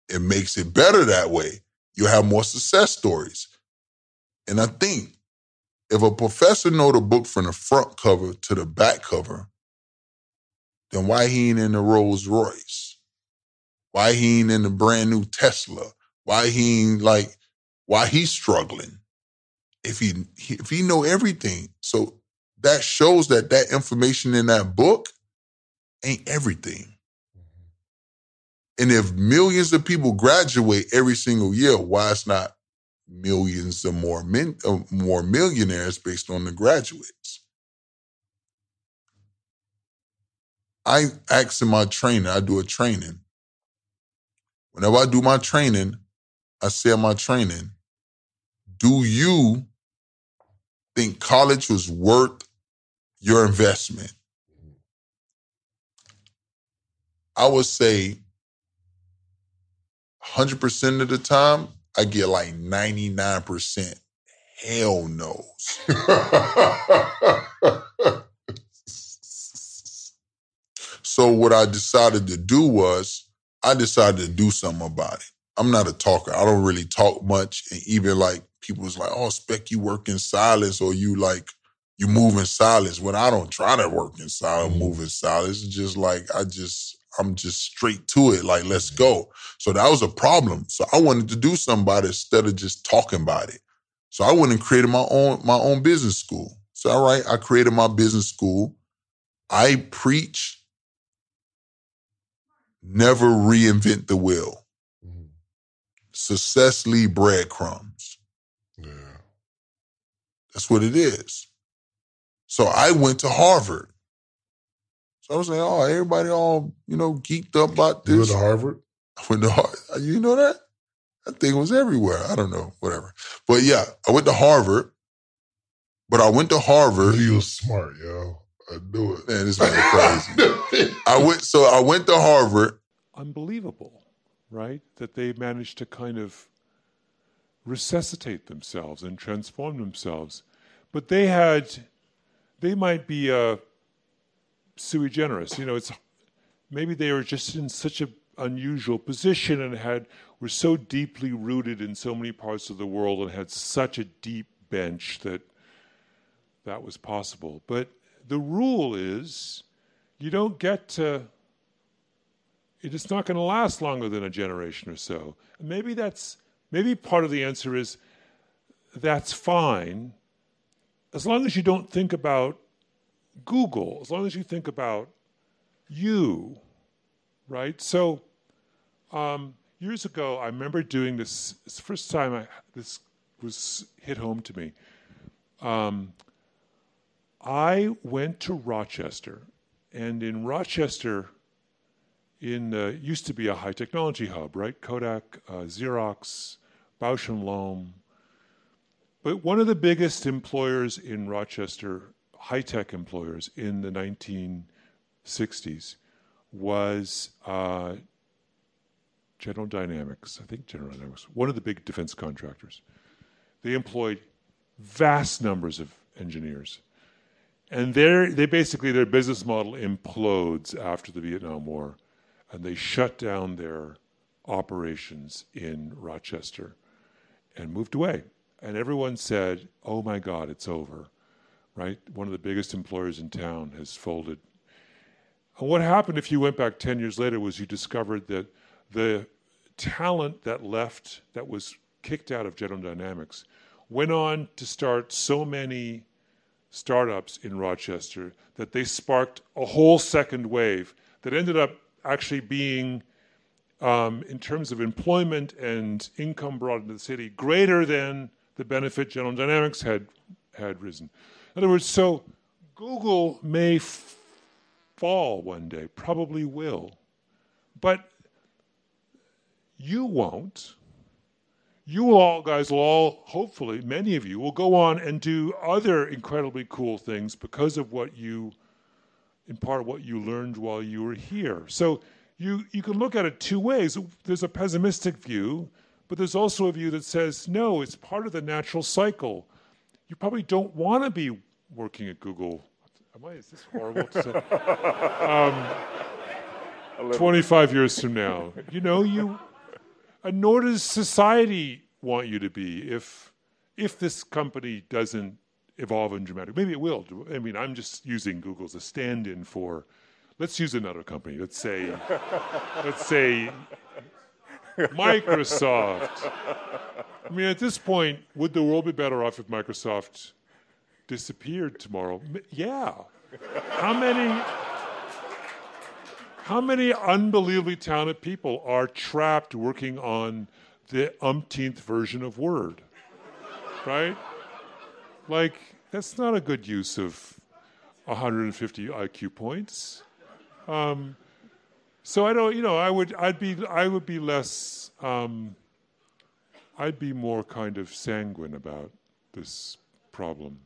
It makes it better that way. You have more success stories. And I think if a professor know the book from the front cover to the back cover, then why he ain't in the Rolls Royce? Why he ain't in the brand new Tesla? Why he ain't like, why he's struggling? If he if he know everything, so that shows that that information in that book ain't everything. And if millions of people graduate every single year, why it's not millions of more men, uh, more millionaires based on the graduates? I ask in my training, I do a training. Whenever I do my training, I say in my training, do you think college was worth your investment? I would say 100% of the time, I get like 99% hell knows. [LAUGHS] so what I decided to do was I decided to do something about it. I'm not a talker. I don't really talk much. And even like people was like, oh, spec you work in silence or you like you move in silence. When I don't try to work in silence, mm-hmm. move in silence. It's just like I just I'm just straight to it. Like, let's go. So that was a problem. So I wanted to do something about it instead of just talking about it. So I went and created my own my own business school. So all right, I created my business school. I preach never reinvent the wheel. Success leave breadcrumbs. Yeah. That's what it is. So I went to Harvard. So I was like, oh, everybody all, you know, geeked up about You went this. to Harvard? I went to Harvard. You know that? That thing was everywhere. I don't know, whatever. But yeah, I went to Harvard. But I went to Harvard. You was smart, yo. I knew it. Man, this [LAUGHS] man crazy. I went so I went to Harvard. unbelievable, right? That they managed to kind of resuscitate themselves and transform themselves. But they had, they might be uh, sui generis. You know, it's maybe they were just in such an unusual position and had were so deeply rooted in so many parts of the world and had such a deep bench that that was possible. But the rule is you don't get to it's not going to last longer than a generation or so. Maybe that's maybe part of the answer is that's fine as long as you don't think about Google, as long as you think about you, right? So um, years ago, I remember doing this. It's the first time I, this was hit home to me. Um, I went to Rochester, and in Rochester, in uh, used to be a high technology hub, right? Kodak, uh, Xerox, Bausch and Lomb. But one of the biggest employers in Rochester, high tech employers in the 1960s, was uh, General Dynamics. I think General Dynamics, one of the big defense contractors. They employed vast numbers of engineers. And they basically, their business model implodes after the Vietnam War and they shut down their operations in Rochester and moved away. And everyone said, "Oh my God, it's over!" Right? One of the biggest employers in town has folded. And what happened if you went back ten years later was you discovered that the talent that left, that was kicked out of General Dynamics, went on to start so many startups in Rochester that they sparked a whole second wave that ended up actually being, um, in terms of employment and income brought into the city, greater than the benefit General Dynamics had had risen. In other words, so Google may f- fall one day, probably will, but you won't. You all guys will all, hopefully, many of you will go on and do other incredibly cool things because of what you in part what you learned while you were here. So you, you can look at it two ways. There's a pessimistic view, but there's also a view that says, no, it's part of the natural cycle. You probably don't want to be working at Google. Am I, is this horrible to say? [LAUGHS] Um, 25 years from now. You know, you, and nor does society want you to be if, if this company doesn't evolve in dramatic. Maybe it will. I mean, I'm just using Google as a stand-in for. Let's use another company. Let's say, [LAUGHS] let's say, Microsoft. I mean, at this point, would the world be better off if Microsoft disappeared tomorrow? Yeah. How many? how many unbelievably talented people are trapped working on the umpteenth version of Word? Right? Like, that's not a good use of 150 IQ points. Um, so I don't, you know, I would, I'd be, I would be less, um, I'd be more kind of sanguine about this problem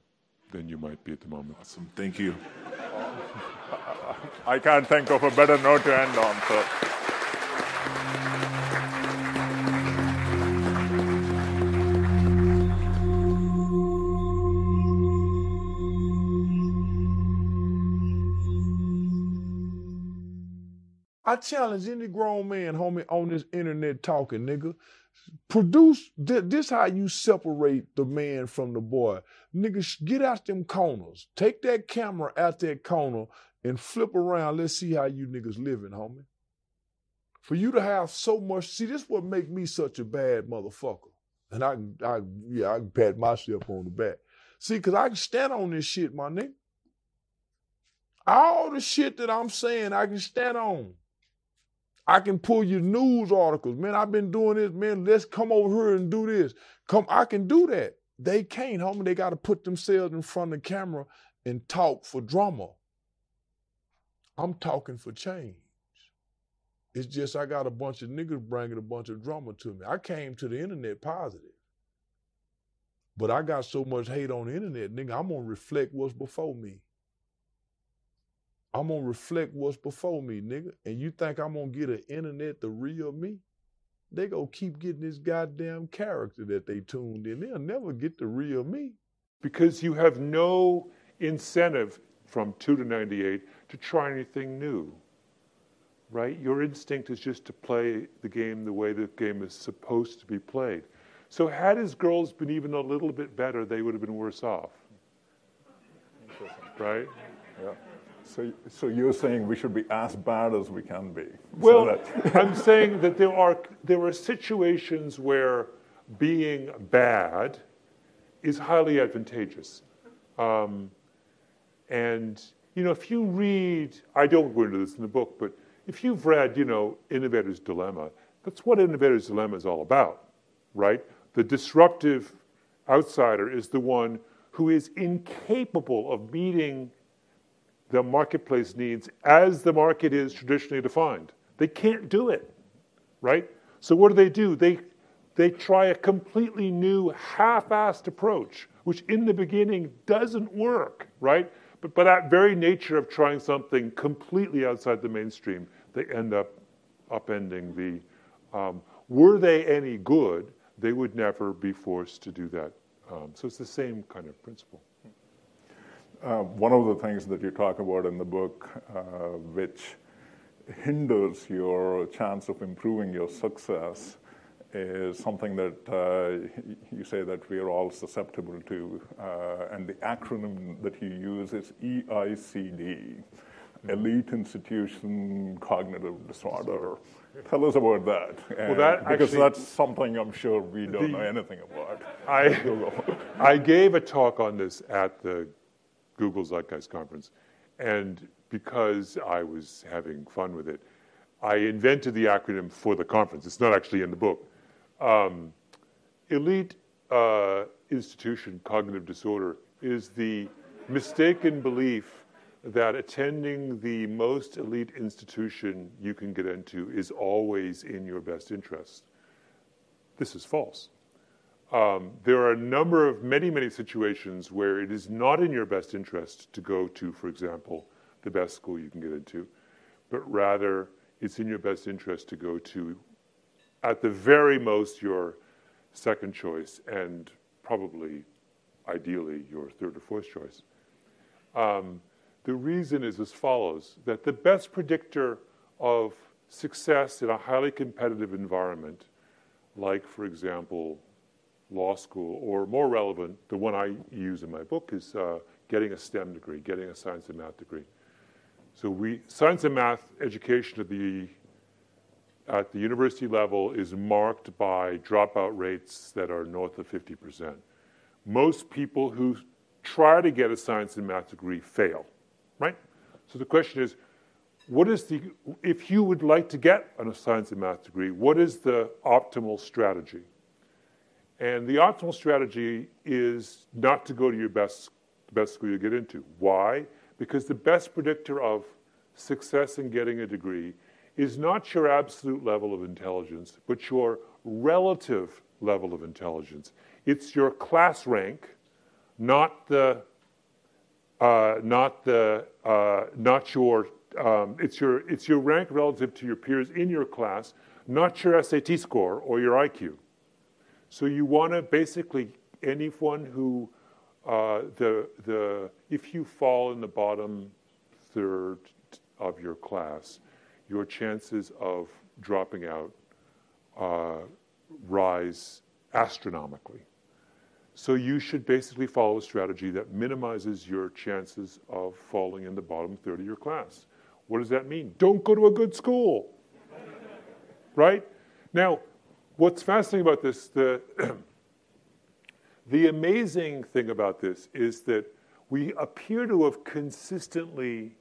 than you might be at the moment. Awesome, thank you. [LAUGHS] I can't think of a better note to end on. So. I challenge any grown man, homie, on this internet talking, nigga. Produce thi- this how you separate the man from the boy. Nigga, get out them corners. Take that camera out that corner and flip around. Let's see how you niggas living, homie. For you to have so much, see, this what make me such a bad motherfucker. And I, I, yeah, I can pat myself on the back. See, cause I can stand on this shit, my nigga. All the shit that I'm saying, I can stand on. I can pull you news articles. Man, I've been doing this. Man, let's come over here and do this. Come, I can do that. They can't, homie. They got to put themselves in front of the camera and talk for drama. I'm talking for change. It's just I got a bunch of niggas bringing a bunch of drama to me. I came to the internet positive. But I got so much hate on the internet, nigga, I'm gonna reflect what's before me. I'm gonna reflect what's before me, nigga. And you think I'm gonna get an internet the real me? They gonna keep getting this goddamn character that they tuned in. They'll never get the real me. because you have no incentive from 2 to 98 to try anything new. Right? Your instinct is just to play the game the way the game is supposed to be played. So, had his girls been even a little bit better, they would have been worse off. Right? Yeah. So, so you're saying we should be as bad as we can be? Well, [LAUGHS] I'm saying that there are there are situations where being bad is highly advantageous, um, and you know if you read, I don't go into this in the book, but if you've read, you know, Innovator's Dilemma, that's what Innovator's Dilemma is all about, right? The disruptive outsider is the one who is incapable of meeting the marketplace needs as the market is traditionally defined. They can't do it, right? So what do they do? They they try a completely new half-assed approach, which in the beginning doesn't work, right? But by that very nature of trying something completely outside the mainstream, they end up upending the. Um, were they any good, they would never be forced to do that. Um, so it's the same kind of principle. Uh, one of the things that you talk about in the book, uh, which hinders your chance of improving your success, is something that uh, you say that we are all susceptible to, uh, and the acronym that you use is EICD, Elite Institution Cognitive Disorder. Tell us about that, Well, that because actually- that's something I'm sure we don't The- know anything about. I, [LAUGHS] I gave a talk on this at the Google Zeitgeist conference, and because I was having fun with it, I invented the acronym for the conference. It's not actually in the book. Um, elite uh, institution cognitive disorder is the mistaken belief that attending the most elite institution you can get into is always in your best interest. This is false. Um, there are a number of many, many situations where it is not in your best interest to go to, for example, the best school you can get into, but rather it's in your best interest to go to, at the very most, your second choice and probably, ideally, your third or fourth choice. Um, the reason is as follows that the best predictor of success in a highly competitive environment, like, for example, law school, or more relevant, the one I use in my book is uh, getting a STEM degree, getting a science and math degree. So we science and math education at the at the university level is marked by dropout rates that are north of 50%. Most people who try to get a science and math degree fail, right? So the question is, what is the, if you would like to get a science and math degree, what is the optimal strategy? And the optimal strategy is not to go to your best, best school you get into. Why? Because the best predictor of success in getting a degree is not your absolute level of intelligence, but your relative level of intelligence. It's your class rank, not the, uh, not the, uh, not your, um, it's your, it's your rank relative to your peers in your class, not your SAT score or your IQ. So you want to basically anyone who uh, the the if you fall in the bottom third of your class, your chances of dropping out uh, rise astronomically. So you should basically follow a strategy that minimizes your chances of falling in the bottom third of your class. What does that mean? Don't go to a good school. [LAUGHS] right? Now, what's fascinating about this, the, [CLEARS THROAT] the amazing thing about this is that we appear to have consistently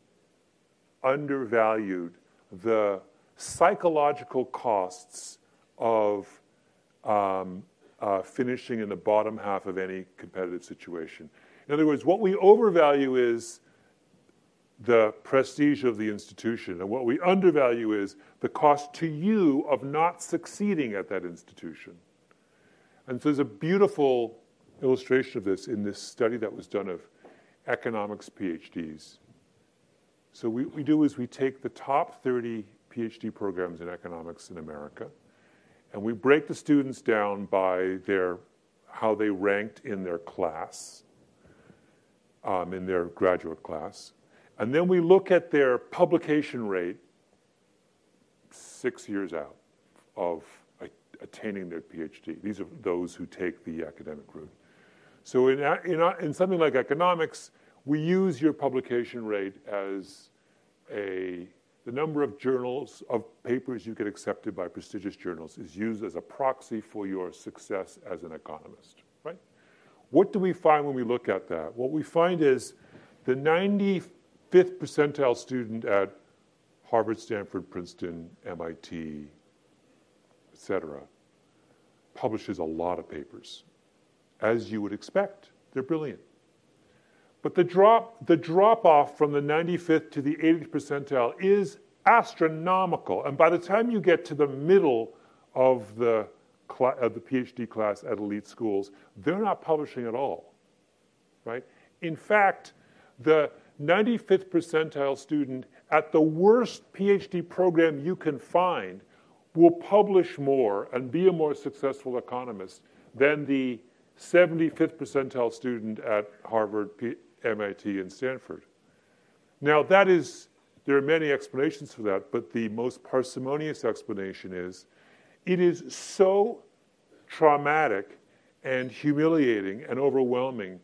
undervalued the psychological costs of um, uh, finishing in the bottom half of any competitive situation. In other words, what we overvalue is the prestige of the institution, and what we undervalue is the cost to you of not succeeding at that institution. And so there's a beautiful illustration of this in this study that was done of economics PhDs. So what we do is we take the top 30 PhD programs in economics in America, and we break the students down by their how they ranked in their class, um, in their graduate class. And then we look at their publication rate six years out of attaining their PhD. These are those who take the academic route. So in, in, in something like economics, we use your publication rate as a the number of journals of papers you get accepted by prestigious journals is used as a proxy for your success as an economist right what do we find when we look at that what we find is the 95th percentile student at harvard stanford princeton mit etc publishes a lot of papers as you would expect they're brilliant but the drop, the drop off from the 95th to the 80th percentile is astronomical. And by the time you get to the middle of the, cl- of the PhD class at elite schools, they're not publishing at all, right? In fact, the 95th percentile student at the worst PhD program you can find will publish more and be a more successful economist than the 75th percentile student at Harvard, MIT, and Stanford. Now, that is, there are many explanations for that, but the most parsimonious explanation is it is so traumatic and humiliating and overwhelming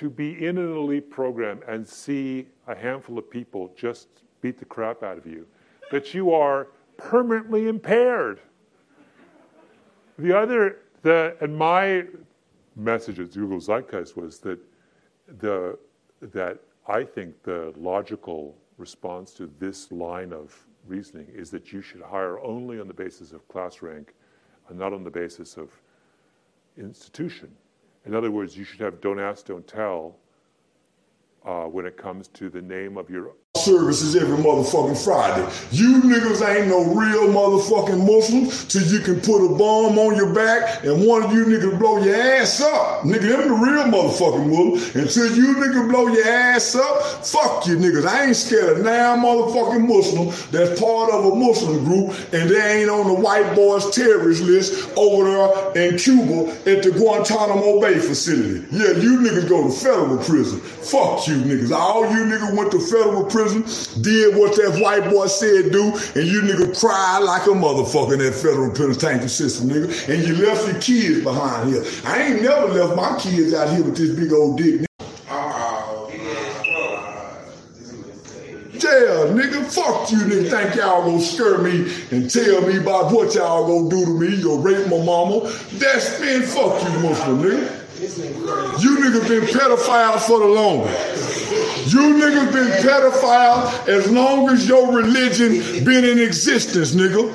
to be in an elite program and see a handful of people just beat the crap out of you that you are permanently impaired. The other, the, and my message at Google Zeitgeist was that the that I think the logical response to this line of reasoning is that you should hire only on the basis of class rank and not on the basis of institution. In other words, you should have don't ask, don't tell uh, when it comes to the name of your services every motherfucking Friday. You niggas ain't no real motherfucking Muslims till you can put a bomb on your back and one of you niggas blow your ass up. Nigga, them the real motherfucking Muslims. Until you niggas blow your ass up, fuck you niggas. I ain't scared of now motherfucking Muslim that's part of a Muslim group and they ain't on the white boys terrorist list over there in Cuba at the Guantanamo Bay facility. Yeah, you niggas go to federal prison. Fuck you niggas. All you niggas went to federal prison prison, did what that white boy said do, and you nigga cry like a motherfucker in that federal penitentiary system, nigga, and you left your kids behind here. I ain't never left my kids out here with this big old dick. Nigga. Yeah, nigga, fuck you, nigga. Think y'all gonna scare me and tell me about what y'all gonna do to me. You'll rape my mama. That's been fuck you, Muslim nigga. You nigga been pedophile for the longest. You niggas been pedophile as long as your religion been in existence, nigga.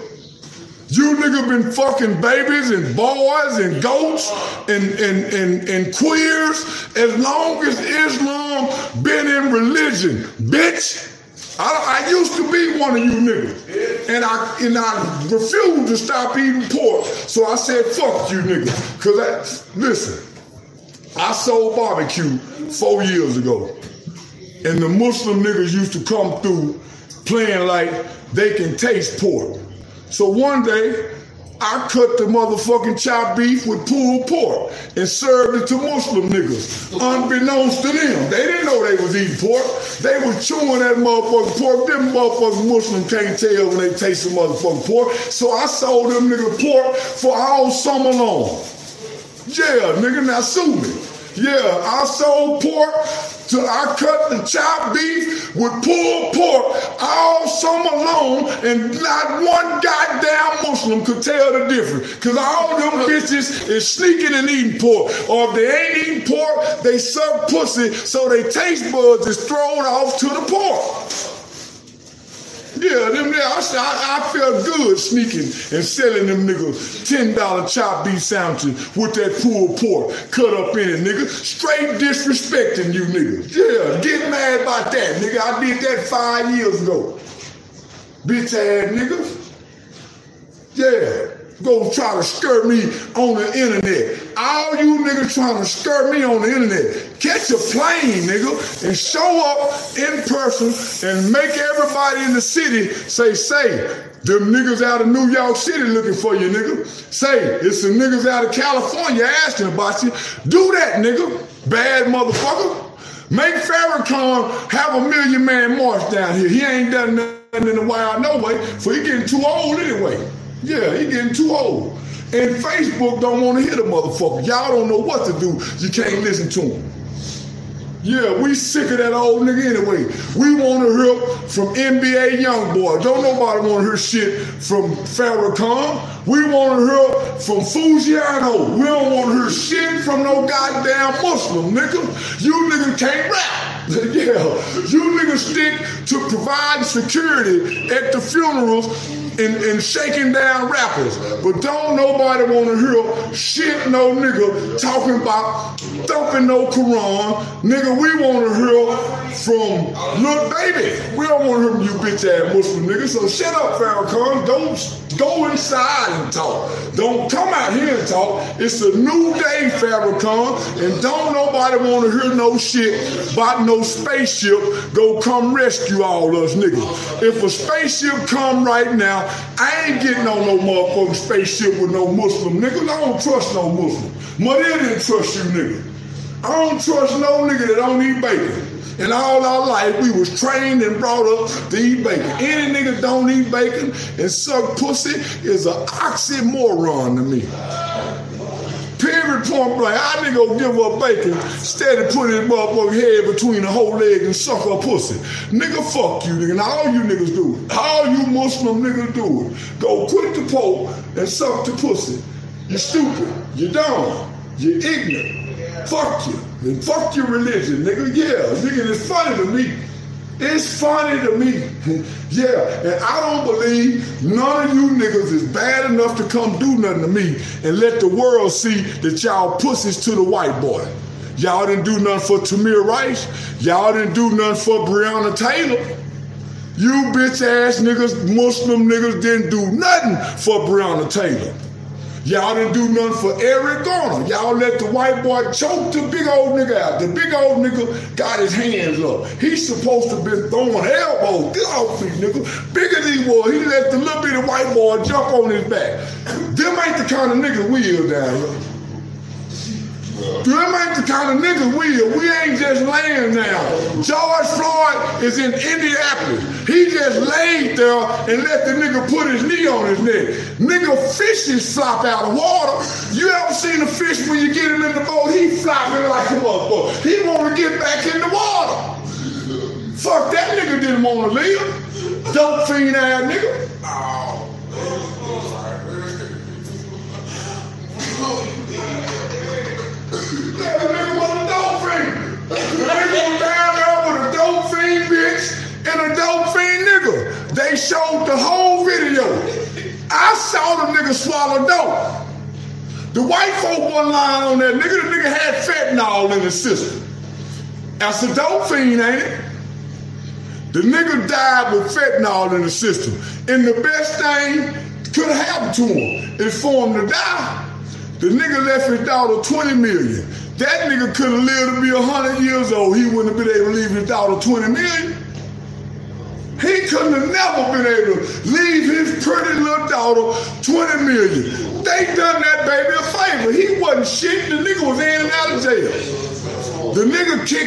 You nigga been fucking babies and boys and goats and, and, and, and queers as long as Islam been in religion, bitch. I, I used to be one of you niggas. And I and I refused to stop eating pork. So I said, fuck you niggas. Cause listen, I sold barbecue four years ago. And the Muslim niggas used to come through playing like they can taste pork. So one day, I cut the motherfucking chopped beef with pulled pork and served it to Muslim niggas, unbeknownst to them. They didn't know they was eating pork. They was chewing that motherfucking pork. Them motherfucking Muslim can't tell when they taste the motherfucking pork. So I sold them niggas pork for all summer long. Yeah, nigga, now sue me. Yeah, I sold pork to I cut the chopped beef with pulled pork all summer long, and not one goddamn Muslim could tell the difference. Cause all them bitches is sneaking and eating pork. Or if they ain't eating pork, they suck pussy, so they taste buds is thrown off to the pork. Yeah, them there, I, I, I felt good sneaking and selling them niggas $10 chopped beef sandwiches with that pulled pork cut up in it, nigga. Straight disrespecting you niggas. Yeah, get mad about that, nigga. I did that five years ago. Bitch ass niggas. Yeah. Go try to skirt me on the internet. All you niggas trying to skirt me on the internet. Catch a plane, nigga, and show up in person and make everybody in the city say, say, them niggas out of New York City looking for you, nigga. Say, it's some niggas out of California asking about you. Do that, nigga. Bad motherfucker. Make Farrakhan have a million man march down here. He ain't done nothing in a while, no way, for he getting too old anyway. Yeah, he getting too old. And Facebook don't want to hear the motherfucker. Y'all don't know what to do. You can't listen to him. Yeah, we sick of that old nigga anyway. We want to hear from NBA Youngboy. Don't nobody want to hear shit from Farrakhan. We want to hear from Fujiano. We don't want to hear shit from no goddamn Muslim, nigga. You niggas can't rap. [LAUGHS] yeah, you niggas stick to providing security at the funerals and, and shaking down rappers. But don't nobody want to hear shit no nigga talking about thumping no Quran. Nigga, we want to hear from Lil Baby. We don't want to hear from you bitch ass Muslim nigga. So shut up, Farrakhan. Don't go inside and talk. Don't come out here and talk. It's a new day, Farrakhan. And don't nobody want to hear no shit about no spaceship go come rescue all us niggas. If a spaceship come right now, I ain't getting on no motherfucking spaceship with no Muslim niggas. I don't trust no Muslim. Mother didn't trust you niggas. I don't trust no nigga that don't eat bacon. And all our life, we was trained and brought up to eat bacon. Any nigga don't eat bacon and suck pussy is an oxymoron to me. Period point blank. I nigga go give up bacon, instead of putting his motherfucking head between the whole leg and suck her pussy. Nigga, fuck you, nigga. And all you niggas do it. All you Muslim niggas do it. Go quit the pope and suck the pussy. You stupid. You dumb. You ignorant. Fuck you. And fuck your religion, nigga. Yeah, nigga, it's funny to me. It's funny to me. [LAUGHS] yeah, and I don't believe none of you niggas is bad enough to come do nothing to me and let the world see that y'all pussies to the white boy. Y'all didn't do nothing for Tamir Rice. Y'all didn't do nothing for Breonna Taylor. You bitch ass niggas, Muslim niggas didn't do nothing for Breonna Taylor. Y'all didn't do nothing for Eric Garner. Y'all let the white boy choke the big old nigga out. The big old nigga got his hands up. He's supposed to be throwing elbows. Get off me, nigga. Bigger than he was. He let the little bitty white boy jump on his back. Them ain't the kind of niggas we is down here. Them ain't the kind of niggas we are. We ain't just laying now. George Floyd is in Indianapolis. He just laid there and let the nigga put his knee on his neck. Nigga, fishes flop out of water. You ever seen a fish when you get him in the boat? He flopping like a motherfucker. He want to get back in the water. Fuck that nigga didn't want to live. Dope fiend ass nigga. Oh. Nigga a dope fiend. Nigga down there with a dope fiend bitch and a dope fiend nigga. They showed the whole video. I saw the nigga swallow dope. The white folk one line on that nigga, the nigga had fentanyl in his system. That's a dope fiend, ain't it? The nigga died with fentanyl in the system. And the best thing could have happened to him is for him to die. The nigga left his daughter 20 million. That nigga could have lived to be 100 years old. He wouldn't have been able to leave his daughter 20 million. He couldn't have never been able to leave his pretty little daughter 20 million. They done that baby a favor. He wasn't shit. The nigga was in and out of jail. The nigga kicked